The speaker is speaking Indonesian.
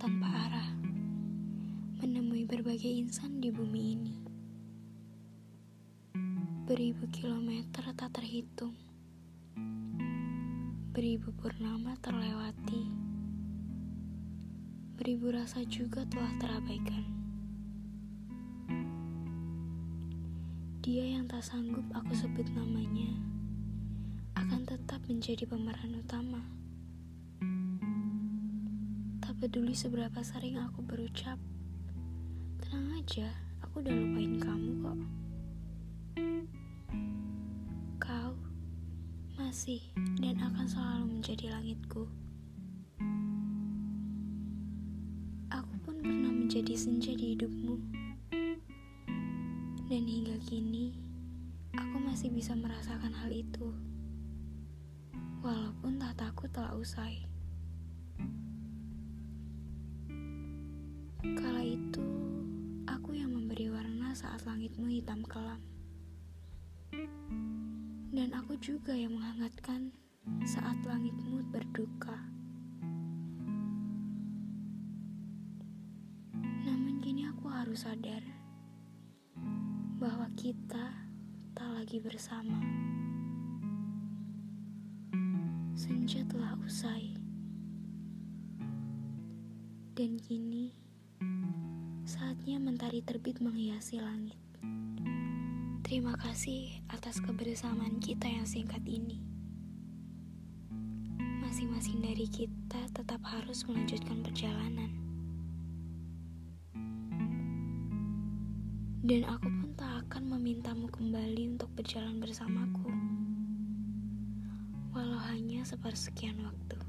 tanpa arah, menemui berbagai insan di bumi ini. Beribu kilometer tak terhitung, beribu purnama terlewati, beribu rasa juga telah terabaikan. Dia yang tak sanggup aku sebut namanya akan tetap menjadi pemeran utama peduli seberapa sering aku berucap, tenang aja, aku udah lupain kamu kok. Kau masih dan akan selalu menjadi langitku. Aku pun pernah menjadi senja di hidupmu. Dan hingga kini, aku masih bisa merasakan hal itu. Walaupun tak takut telah usai. Saat langitmu hitam kelam. Dan aku juga yang menghangatkan saat langitmu berduka. Namun kini aku harus sadar bahwa kita tak lagi bersama. Senja telah usai. Dan kini Saatnya mentari terbit menghiasi langit. Terima kasih atas kebersamaan kita yang singkat ini. Masing-masing dari kita tetap harus melanjutkan perjalanan. Dan aku pun tak akan memintamu kembali untuk berjalan bersamaku. Walau hanya sepersekian waktu.